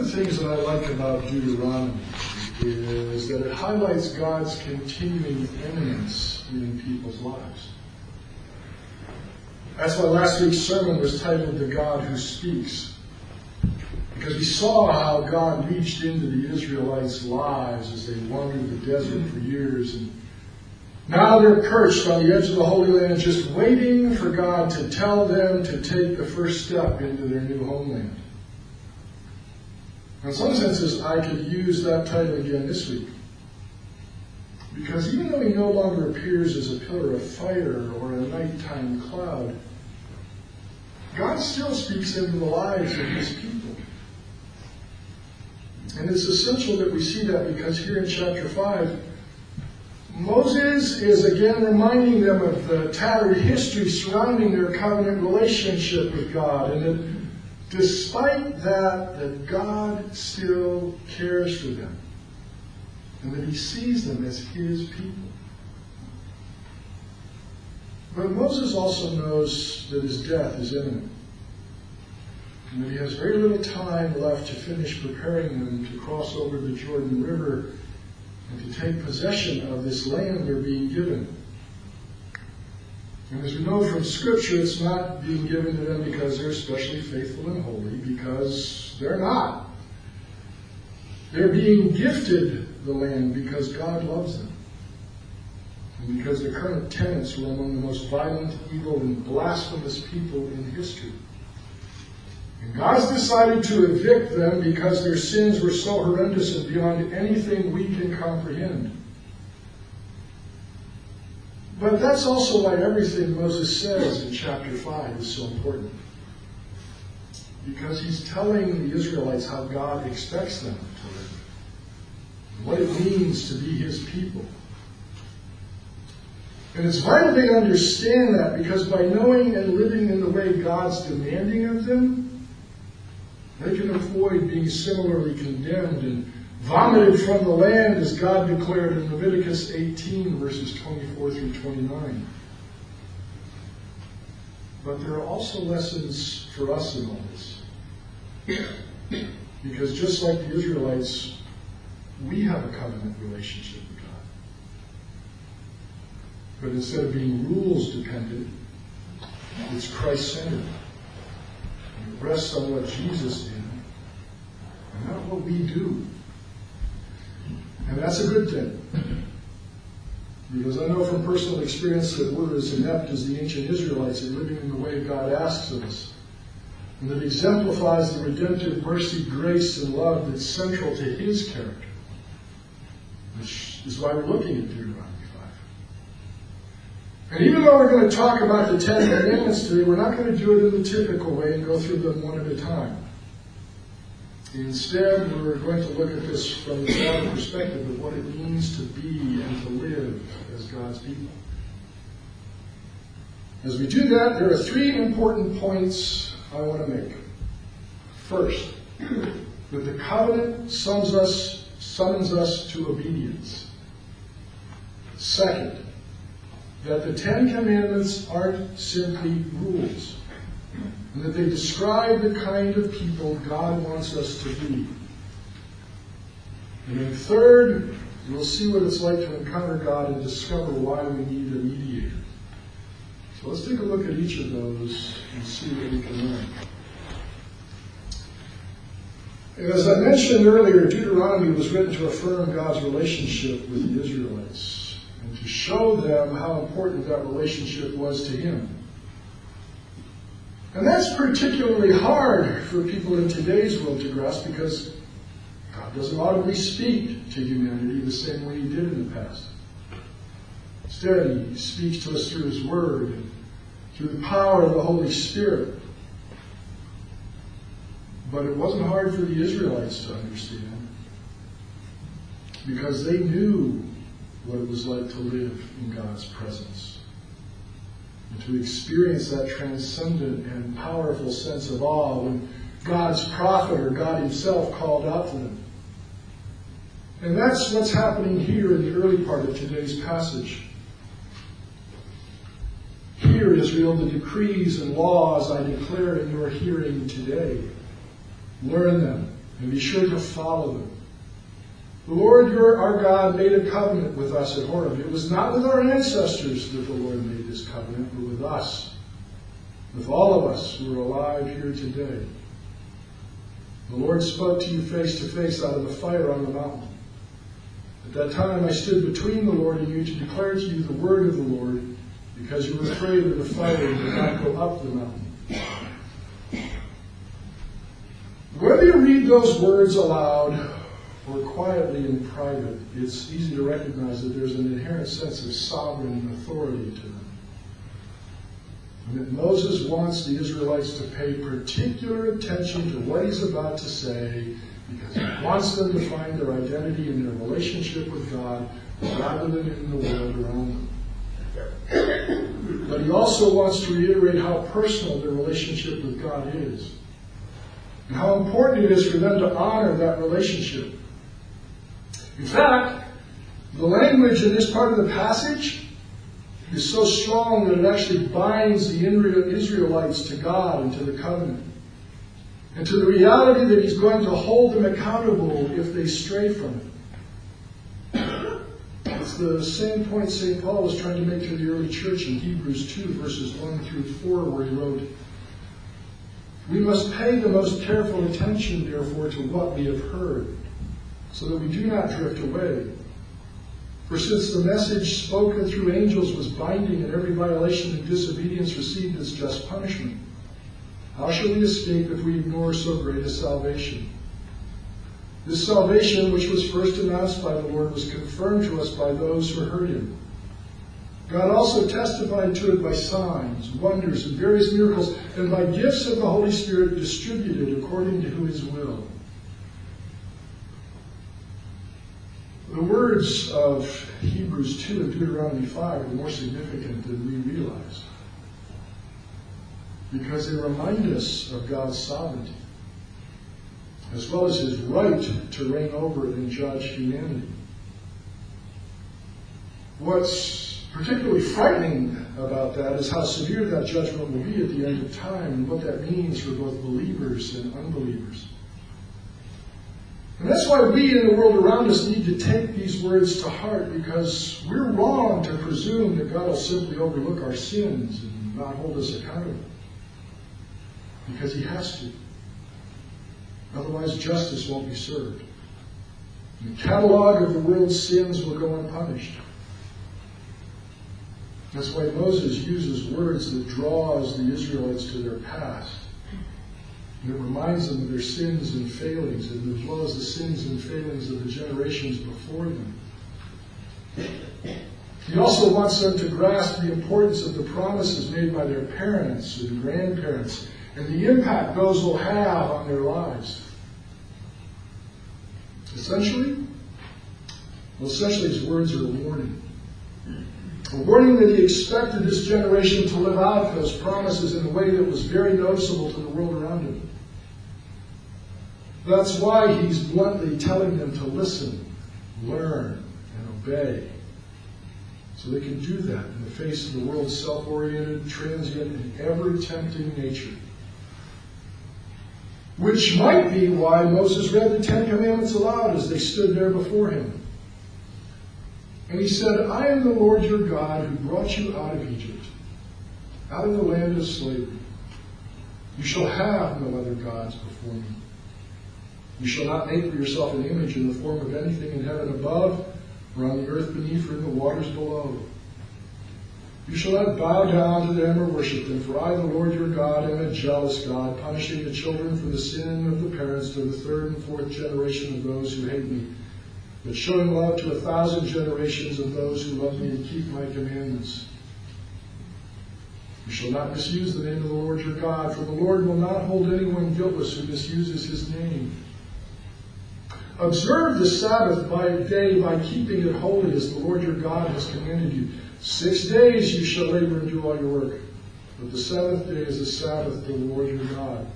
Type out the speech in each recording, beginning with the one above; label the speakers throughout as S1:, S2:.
S1: of the things that I like about Deuteronomy is that it highlights God's continuing eminence in people's lives. That's why last week's sermon was titled The God Who Speaks. Because we saw how God reached into the Israelites' lives as they wandered the desert for years. And now they're perched on the edge of the Holy Land, just waiting for God to tell them to take the first step into their new homeland. In some senses, I could use that title again this week. Because even though he no longer appears as a pillar of fire or a nighttime cloud, God still speaks into the lives of his people. And it's essential that we see that because here in chapter 5, Moses is again reminding them of the tattered history surrounding their covenant relationship with God, and that despite that, that God still cares for them, and that he sees them as his people. But Moses also knows that his death is imminent. And that he has very little time left to finish preparing them to cross over the Jordan River and to take possession of this land they're being given. And as we know from Scripture, it's not being given to them because they're especially faithful and holy, because they're not. They're being gifted the land because God loves them. And because the current tenants were among the most violent, evil, and blasphemous people in history. And God's decided to evict them because their sins were so horrendous and beyond anything we can comprehend. But that's also why everything Moses says in chapter 5 is so important. Because he's telling the Israelites how God expects them to live, what it means to be his people. And it's vital they understand that because by knowing and living in the way God's demanding of them, they can avoid being similarly condemned and vomited from the land as God declared in Leviticus 18, verses 24 through 29. But there are also lessons for us in all this. Because just like the Israelites, we have a covenant relationship with God. But instead of being rules dependent, it's Christ centered. It rests on what Jesus did, and not what we do. And that's a good thing. Because I know from personal experience that we're as inept as the ancient Israelites in living in the way God asks us. And that exemplifies the redemptive mercy, grace, and love that's central to his character. Which is why we're looking at Deuteronomy 5. And even though we're going to talk about the Ten Commandments today, we're not going to do it in the typical way and go through them one at a time. Instead, we're going to look at this from the broader perspective of what it means to be and to live as God's people. As we do that, there are three important points I want to make. First, that the covenant summons us, summons us to obedience. Second, that the Ten Commandments aren't simply rules and that they describe the kind of people God wants us to be. And then third, we'll see what it's like to encounter God and discover why we need a mediator. So let's take a look at each of those and see what we can learn. As I mentioned earlier, Deuteronomy was written to affirm God's relationship with the Israelites and to show them how important that relationship was to Him. And that's particularly hard for people in today's world to grasp because God doesn't audibly speak to humanity the same way He did in the past. Instead, He speaks to us through His Word and through the power of the Holy Spirit. But it wasn't hard for the Israelites to understand because they knew what it was like to live in God's presence and to experience that transcendent and powerful sense of awe when God's prophet or God Himself called out to them. And that's what's happening here in the early part of today's passage. Hear, Israel, the decrees and laws I declare in your hearing today. Learn them and be sure to follow them. The Lord your, our God made a covenant with us at Horeb. It was not with our ancestors that the Lord made this covenant, but with us, with all of us who are alive here today. The Lord spoke to you face to face out of the fire on the mountain. At that time I stood between the Lord and you to declare to you the word of the Lord, because you were afraid of the fire and did not go up the mountain. Whether you read those words aloud or quietly in private, it's easy to recognize that there's an inherent sense of sovereign authority to them. And that Moses wants the Israelites to pay particular attention to what he's about to say because he wants them to find their identity in their relationship with God rather than in the world around them. But he also wants to reiterate how personal their relationship with God is and how important it is for them to honor that relationship. In fact, the language in this part of the passage is so strong that it actually binds the Israelites to God and to the covenant. And to the reality that He's going to hold them accountable if they stray from it. It's the same point St. Paul was trying to make to the early church in Hebrews 2, verses 1 through 4, where he wrote, We must pay the most careful attention, therefore, to what we have heard so that we do not drift away. For since the message spoken through angels was binding and every violation and disobedience received its just punishment, how shall we escape if we ignore so great a salvation? This salvation, which was first announced by the Lord, was confirmed to us by those who heard him. God also testified to it by signs, wonders, and various miracles, and by gifts of the Holy Spirit distributed according to his will. The words of Hebrews 2 and Deuteronomy 5 are more significant than we realize because they remind us of God's sovereignty as well as his right to reign over and judge humanity. What's particularly frightening about that is how severe that judgment will be at the end of time and what that means for both believers and unbelievers. And that's why we in the world around us need to take these words to heart because we're wrong to presume that God will simply overlook our sins and not hold us accountable. Because he has to. Otherwise, justice won't be served. The catalog of the world's sins will go unpunished. That's why Moses uses words that draws the Israelites to their past. And it reminds them of their sins and failings, and as well as the sins and failings of the generations before them. He also wants them to grasp the importance of the promises made by their parents and grandparents and the impact those will have on their lives. Essentially, well, essentially his words are a warning. A warning that he expected this generation to live out those promises in a way that was very noticeable to the world around him. That's why he's bluntly telling them to listen, learn, and obey. So they can do that in the face of the world's self oriented, transient, and ever tempting nature. Which might be why Moses read the Ten Commandments aloud as they stood there before him. And he said, I am the Lord your God who brought you out of Egypt, out of the land of slavery. You shall have no other gods before me. You shall not make for yourself an image in the form of anything in heaven above, or on the earth beneath, or in the waters below. You shall not bow down to them or worship them, for I, the Lord your God, am a jealous God, punishing the children for the sin of the parents to the third and fourth generation of those who hate me, but showing love to a thousand generations of those who love me and keep my commandments. You shall not misuse the name of the Lord your God, for the Lord will not hold anyone guiltless who misuses his name. Observe the Sabbath by day by keeping it holy as the Lord your God has commanded you. Six days you shall labor and do all your work, but the seventh day is the Sabbath to the Lord your God.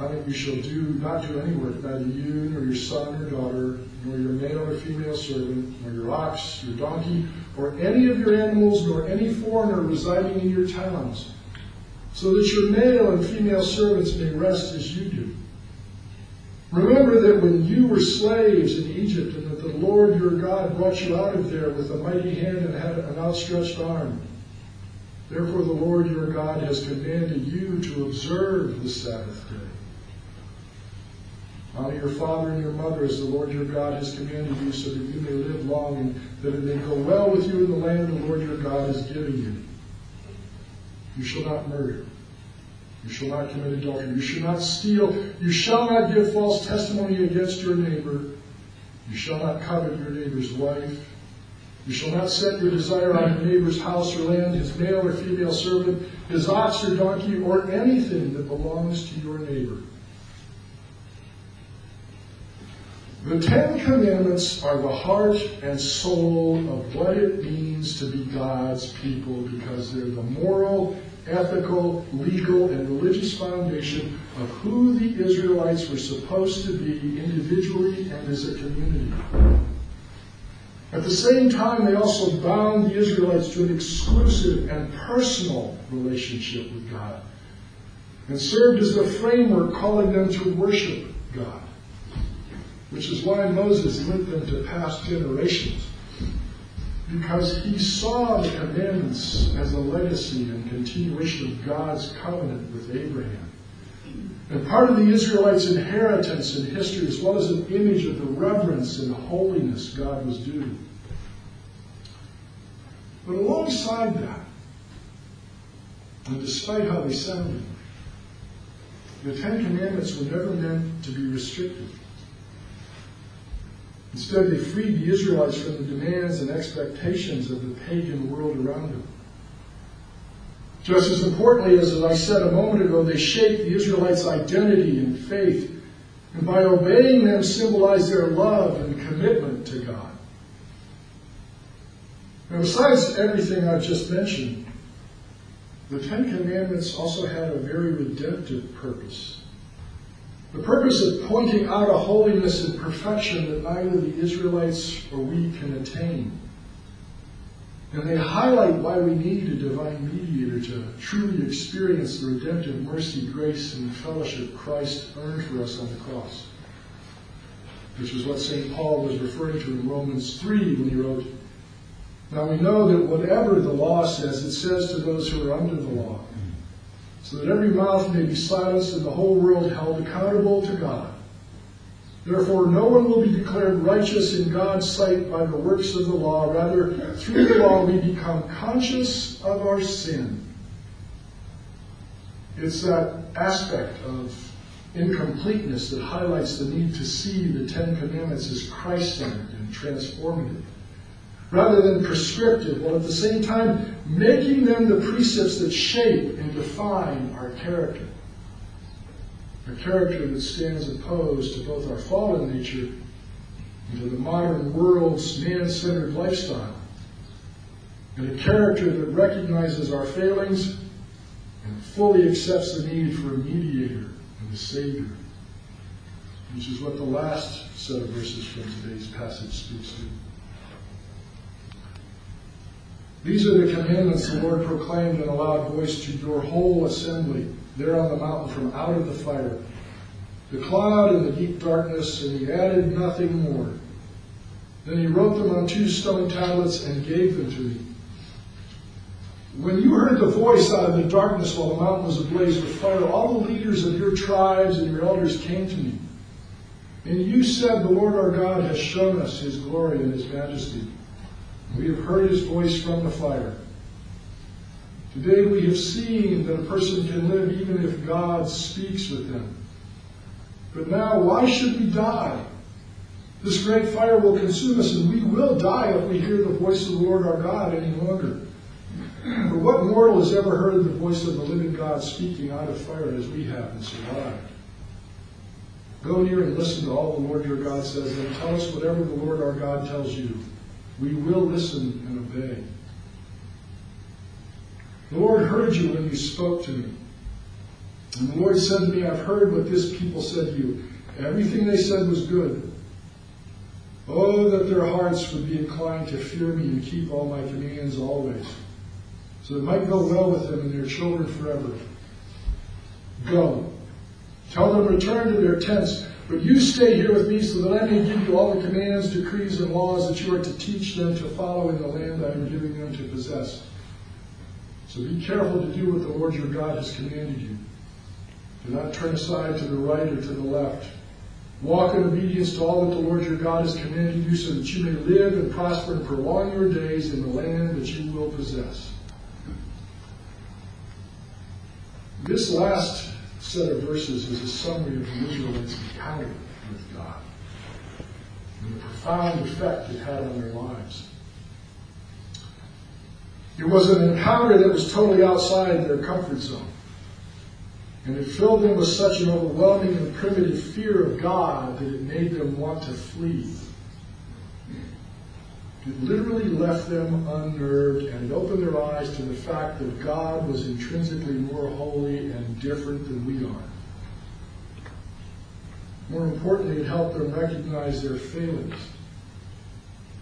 S1: On it you shall do not do any work, neither you nor your son or daughter, nor your male or female servant, nor your ox, your donkey, or any of your animals, nor any foreigner residing in your towns, so that your male and female servants may rest as you do. Remember that when you were slaves in Egypt, and that the Lord your God brought you out of there with a mighty hand and had an outstretched arm. Therefore, the Lord your God has commanded you to observe the Sabbath day. Honor your father and your mother as the Lord your God has commanded you, so that you may live long and that it may go well with you in the land the Lord your God is giving you. You shall not murder. You shall not commit adultery. You shall not steal. You shall not give false testimony against your neighbor. You shall not covet your neighbor's wife. You shall not set your desire on your neighbor's house or land, his male or female servant, his ox or donkey, or anything that belongs to your neighbor. The Ten Commandments are the heart and soul of what it means to be God's people because they're the moral ethical, legal, and religious foundation of who the Israelites were supposed to be individually and as a community. At the same time, they also bound the Israelites to an exclusive and personal relationship with God and served as the framework calling them to worship God, which is why Moses linked them to past generations because he saw the commandments as a legacy and continuation of God's covenant with Abraham. And part of the Israelites' inheritance in history, as well as an image of the reverence and holiness God was due. But alongside that, and despite how they sounded, the Ten Commandments were never meant to be restricted. Instead, they freed the Israelites from the demands and expectations of the pagan world around them. Just as importantly as, I said a moment ago, they shaped the Israelites' identity and faith, and by obeying them symbolized their love and commitment to God. Now, besides everything I've just mentioned, the Ten Commandments also had a very redemptive purpose. The purpose of pointing out a holiness and perfection that neither the Israelites or we can attain. And they highlight why we need a divine mediator to truly experience the redemptive mercy, grace, and fellowship Christ earned for us on the cross. Which is what St. Paul was referring to in Romans 3 when he wrote, Now we know that whatever the law says, it says to those who are under the law so that every mouth may be silenced and the whole world held accountable to God. Therefore, no one will be declared righteous in God's sight by the works of the law. Rather, through the law, we become conscious of our sin. It's that aspect of incompleteness that highlights the need to see the Ten Commandments as Christ centered and transformative rather than prescriptive, while at the same time making them the precepts that shape and define our character. A character that stands opposed to both our fallen nature and to the modern world's man centered lifestyle. And a character that recognizes our failings and fully accepts the need for a mediator and a Savior, which is what the last set of verses from today's passage speaks to. These are the commandments the Lord proclaimed in a loud voice to your whole assembly there on the mountain from out of the fire, the cloud and the deep darkness, and he added nothing more. Then he wrote them on two stone tablets and gave them to me. When you heard the voice out of the darkness while the mountain was ablaze with fire, all the leaders of your tribes and your elders came to me. And you said, The Lord our God has shown us his glory and his majesty. We have heard his voice from the fire. Today we have seen that a person can live even if God speaks with them. But now, why should we die? This great fire will consume us, and we will die if we hear the voice of the Lord our God any longer. For what mortal has ever heard the voice of the living God speaking out of fire as we have and survived? Go near and listen to all the Lord your God says, and tell us whatever the Lord our God tells you. We will listen and obey. The Lord heard you when you spoke to me. And the Lord said to me, I've heard what this people said to you. Everything they said was good. Oh, that their hearts would be inclined to fear me and keep all my commands always, so it might go well with them and their children forever. Go, Tell them, to return to their tents. But you stay here with me so that I may give you all the commands, decrees, and laws that you are to teach them to follow in the land I am giving them to possess. So be careful to do what the Lord your God has commanded you. Do not turn aside to the right or to the left. Walk in obedience to all that the Lord your God has commanded you so that you may live and prosper and prolong your days in the land that you will possess. This last set of verses is a summary of Israelites' encounter with God and the profound effect it had on their lives. It was an encounter that was totally outside their comfort zone. And it filled them with such an overwhelming and primitive fear of God that it made them want to flee. It literally left them unnerved and it opened their eyes to the fact that God was intrinsically more holy and different than we are. More importantly, it helped them recognize their failings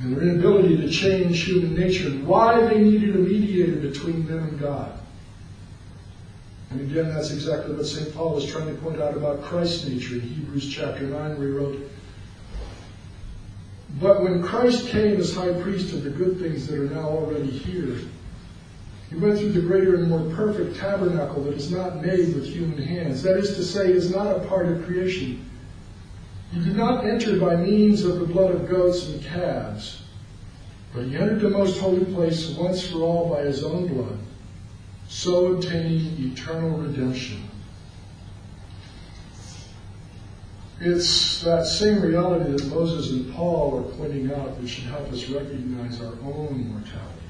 S1: and their inability to change human nature and why they needed a mediator between them and God. And again, that's exactly what St. Paul was trying to point out about Christ's nature in Hebrews chapter 9, where he wrote, But when Christ came as high priest of the good things that are now already here, he went through the greater and more perfect tabernacle that is not made with human hands. That is to say, is not a part of creation. He did not enter by means of the blood of goats and calves, but he entered the most holy place once for all by his own blood so obtaining eternal redemption. It's that same reality that Moses and Paul are pointing out that should help us recognize our own mortality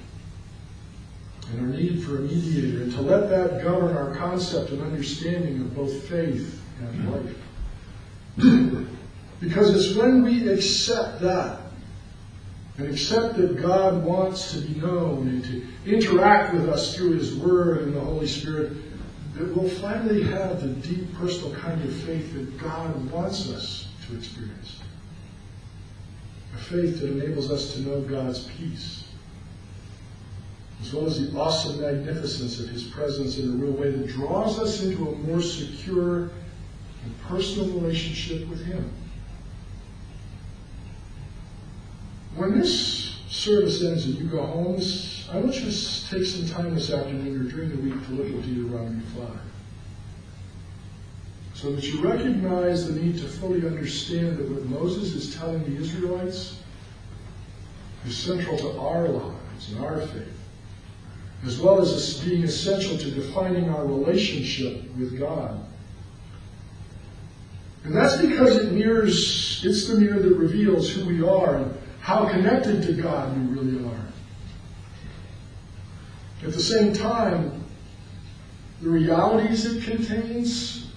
S1: and our need for a mediator, and to let that govern our concept and understanding of both faith and life. because it's when we accept that and accept that God wants to be known and to interact with us through His Word and the Holy Spirit, that we'll finally have the deep personal kind of faith that God wants us to experience. A faith that enables us to know God's peace, as well as the awesome magnificence of His presence in a real way that draws us into a more secure and personal relationship with Him. When this service ends and you go home, I want you to take some time this afternoon or during the week to look at Deuteronomy 5. So that you recognize the need to fully understand that what Moses is telling the Israelites is central to our lives and our faith, as well as being essential to defining our relationship with God. And that's because it mirrors, it's the mirror that reveals who we are and how connected to God we really are. At the same time, the realities it contains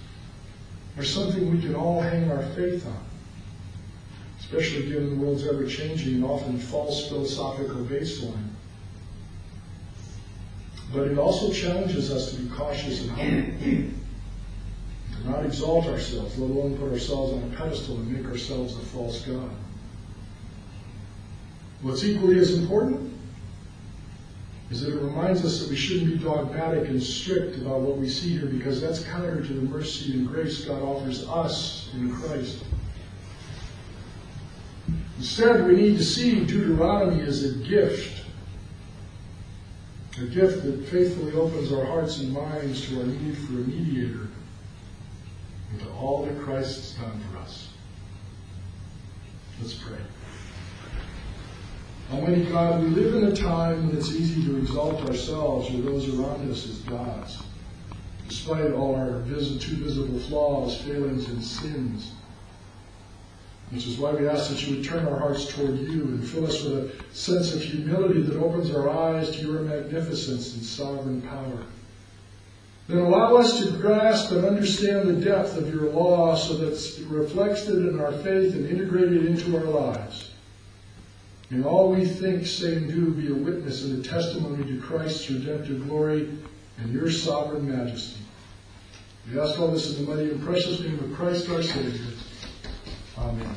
S1: are something we can all hang our faith on, especially given the world's ever changing and often false philosophical baseline. But it also challenges us to be cautious and humble, to not exalt ourselves, let alone put ourselves on a pedestal and make ourselves a false God. What's equally as important is that it reminds us that we shouldn't be dogmatic and strict about what we see here because that's counter to the mercy and grace God offers us in Christ. Instead, we need to see Deuteronomy as a gift, a gift that faithfully opens our hearts and minds to our need for a mediator and to all that Christ has done for us. Let's pray. Almighty God, we live in a time when it's easy to exalt ourselves or those around us as gods, despite all our vis- too visible flaws, failings, and sins. Which is why we ask that you would turn our hearts toward you and fill us with a sense of humility that opens our eyes to your magnificence and sovereign power. Then allow us to grasp and understand the depth of your law so that it's reflected in our faith and integrated into our lives. In all we think, say, and do, be a witness and a testimony to Christ's redemptive glory and your sovereign majesty. We ask all this in the mighty and precious name of Christ our Savior. Amen.